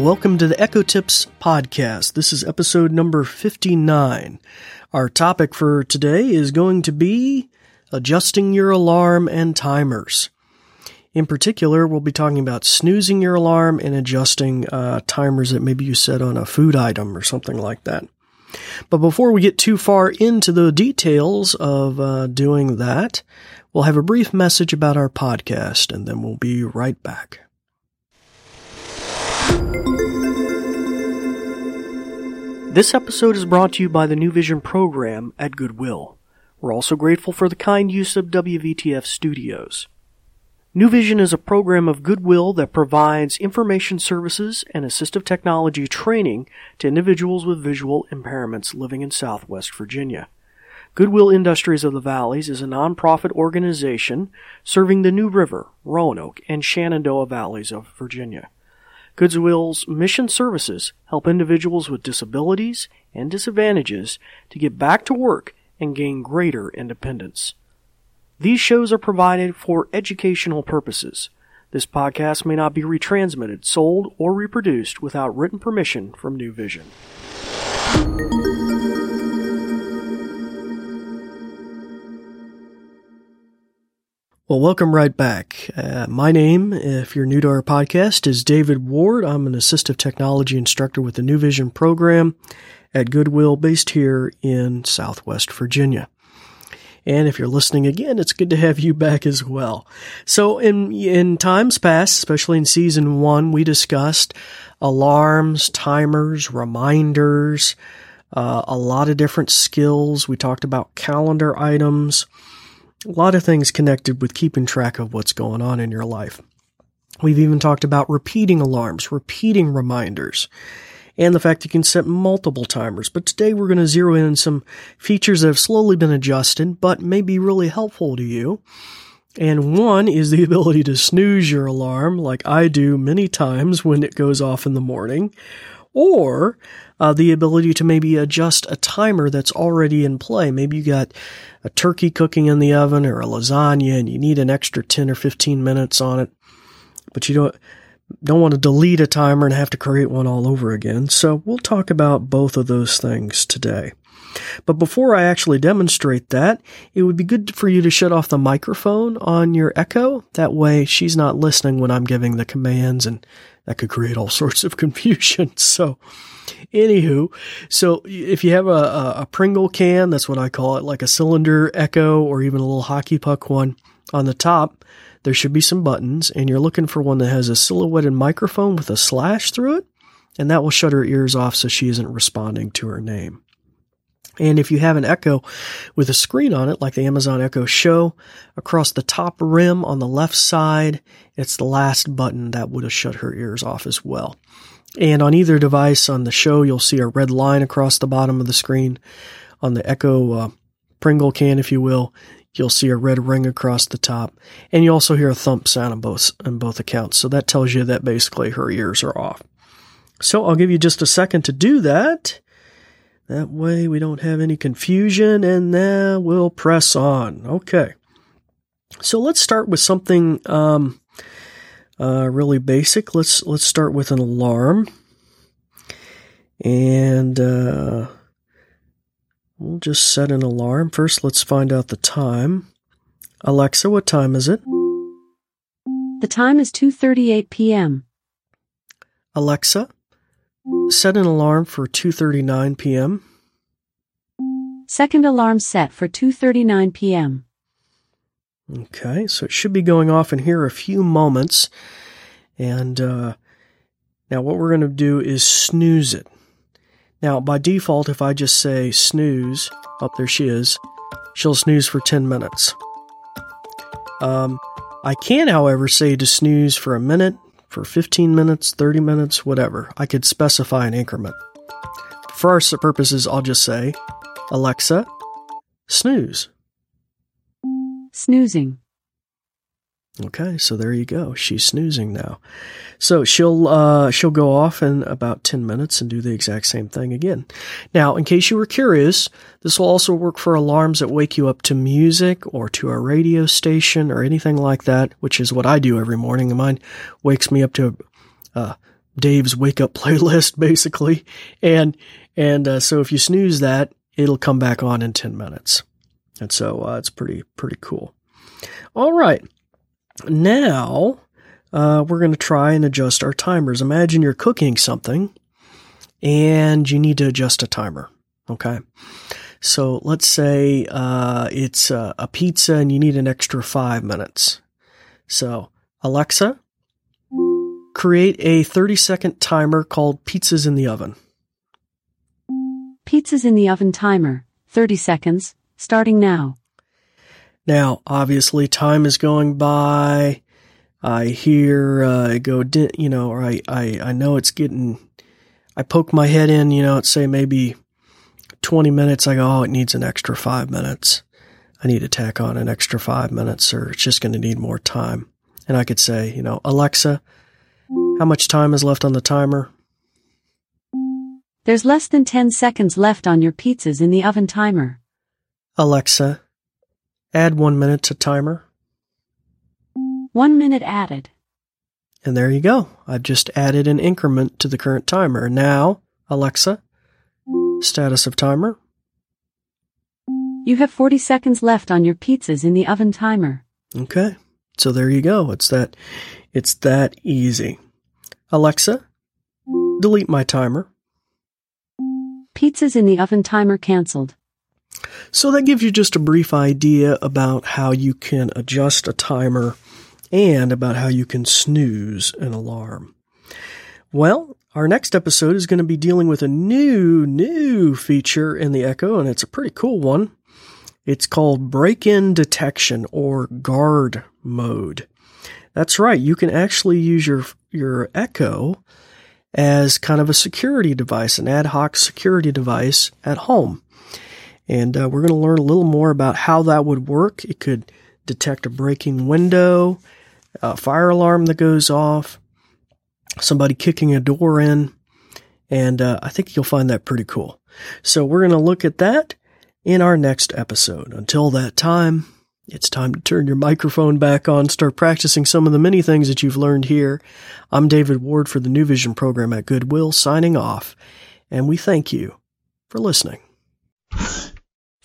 Welcome to the Echo Tips podcast. This is episode number 59. Our topic for today is going to be adjusting your alarm and timers. In particular, we'll be talking about snoozing your alarm and adjusting uh, timers that maybe you set on a food item or something like that. But before we get too far into the details of uh, doing that, we'll have a brief message about our podcast and then we'll be right back. This episode is brought to you by the New Vision program at Goodwill. We're also grateful for the kind use of WVTF studios. New Vision is a program of Goodwill that provides information services and assistive technology training to individuals with visual impairments living in Southwest Virginia. Goodwill Industries of the Valleys is a nonprofit organization serving the New River, Roanoke, and Shenandoah Valleys of Virginia. Goodwill's mission services help individuals with disabilities and disadvantages to get back to work and gain greater independence. These shows are provided for educational purposes. This podcast may not be retransmitted, sold, or reproduced without written permission from New Vision. Well, welcome right back. Uh, my name, if you're new to our podcast, is David Ward. I'm an assistive technology instructor with the New Vision program at Goodwill based here in Southwest Virginia. And if you're listening again, it's good to have you back as well. So in, in times past, especially in season one, we discussed alarms, timers, reminders, uh, a lot of different skills. We talked about calendar items, a lot of things connected with keeping track of what's going on in your life. We've even talked about repeating alarms, repeating reminders and the fact you can set multiple timers. But today we're going to zero in on some features that have slowly been adjusted, but may be really helpful to you. And one is the ability to snooze your alarm, like I do many times when it goes off in the morning, or uh, the ability to maybe adjust a timer that's already in play. Maybe you got a turkey cooking in the oven or a lasagna and you need an extra 10 or 15 minutes on it, but you don't, don't want to delete a timer and have to create one all over again. So we'll talk about both of those things today. But before I actually demonstrate that, it would be good for you to shut off the microphone on your Echo. That way she's not listening when I'm giving the commands and that could create all sorts of confusion. So anywho, so if you have a, a, Pringle can, that's what I call it, like a cylinder Echo or even a little hockey puck one on the top, there should be some buttons, and you're looking for one that has a silhouetted microphone with a slash through it, and that will shut her ears off so she isn't responding to her name. And if you have an Echo with a screen on it, like the Amazon Echo Show, across the top rim on the left side, it's the last button that would have shut her ears off as well. And on either device on the show, you'll see a red line across the bottom of the screen. On the Echo uh, Pringle can, if you will, You'll see a red ring across the top, and you also hear a thump sound on both on both accounts. So that tells you that basically her ears are off. So I'll give you just a second to do that. That way we don't have any confusion, and then we'll press on. Okay. So let's start with something um, uh, really basic. Let's let's start with an alarm, and uh, We'll just set an alarm. First, let's find out the time. Alexa, what time is it? The time is 2:38 p.m. Alexa, set an alarm for 2:39 p.m. Second alarm set for 2:39 p.m. Okay, so it should be going off in here a few moments. And uh, now what we're going to do is snooze it. Now, by default, if I just say snooze, up oh, there she is, she'll snooze for 10 minutes. Um, I can, however, say to snooze for a minute, for 15 minutes, 30 minutes, whatever. I could specify an increment. For our purposes, I'll just say, Alexa, snooze. Snoozing. Okay, so there you go. She's snoozing now. So she'll uh, she'll go off in about ten minutes and do the exact same thing again. Now, in case you were curious, this will also work for alarms that wake you up to music or to a radio station or anything like that, which is what I do every morning. Mine wakes me up to uh, Dave's wake up playlist, basically. And, and, uh, so if you snooze that, it'll come back on in 10 minutes. And so, uh, it's pretty, pretty cool. All right. Now, uh, we're going to try and adjust our timers. Imagine you're cooking something and you need to adjust a timer. Okay. So let's say uh, it's a, a pizza and you need an extra five minutes. So, Alexa, create a 30 second timer called Pizzas in the Oven. Pizzas in the oven timer, 30 seconds, starting now. Now, obviously, time is going by. I hear uh, go, you know, or I, I, I know it's getting. I poke my head in, you know, it's say maybe 20 minutes. I go, oh, it needs an extra five minutes. I need to tack on an extra five minutes, or it's just going to need more time. And I could say, you know, Alexa, how much time is left on the timer? There's less than 10 seconds left on your pizzas in the oven timer. Alexa, add one minute to timer. One minute added. And there you go. I've just added an increment to the current timer. Now, Alexa, status of timer. You have 40 seconds left on your pizzas in the oven timer. Okay. So there you go. It's that it's that easy. Alexa, delete my timer. Pizzas in the oven timer canceled. So that gives you just a brief idea about how you can adjust a timer and about how you can snooze an alarm. Well, our next episode is going to be dealing with a new, new feature in the Echo, and it's a pretty cool one. It's called break in detection or guard mode. That's right. You can actually use your, your Echo as kind of a security device, an ad hoc security device at home. And uh, we're going to learn a little more about how that would work. It could detect a breaking window, a fire alarm that goes off, somebody kicking a door in. And uh, I think you'll find that pretty cool. So we're going to look at that in our next episode. Until that time, it's time to turn your microphone back on, start practicing some of the many things that you've learned here. I'm David Ward for the New Vision program at Goodwill, signing off, and we thank you for listening.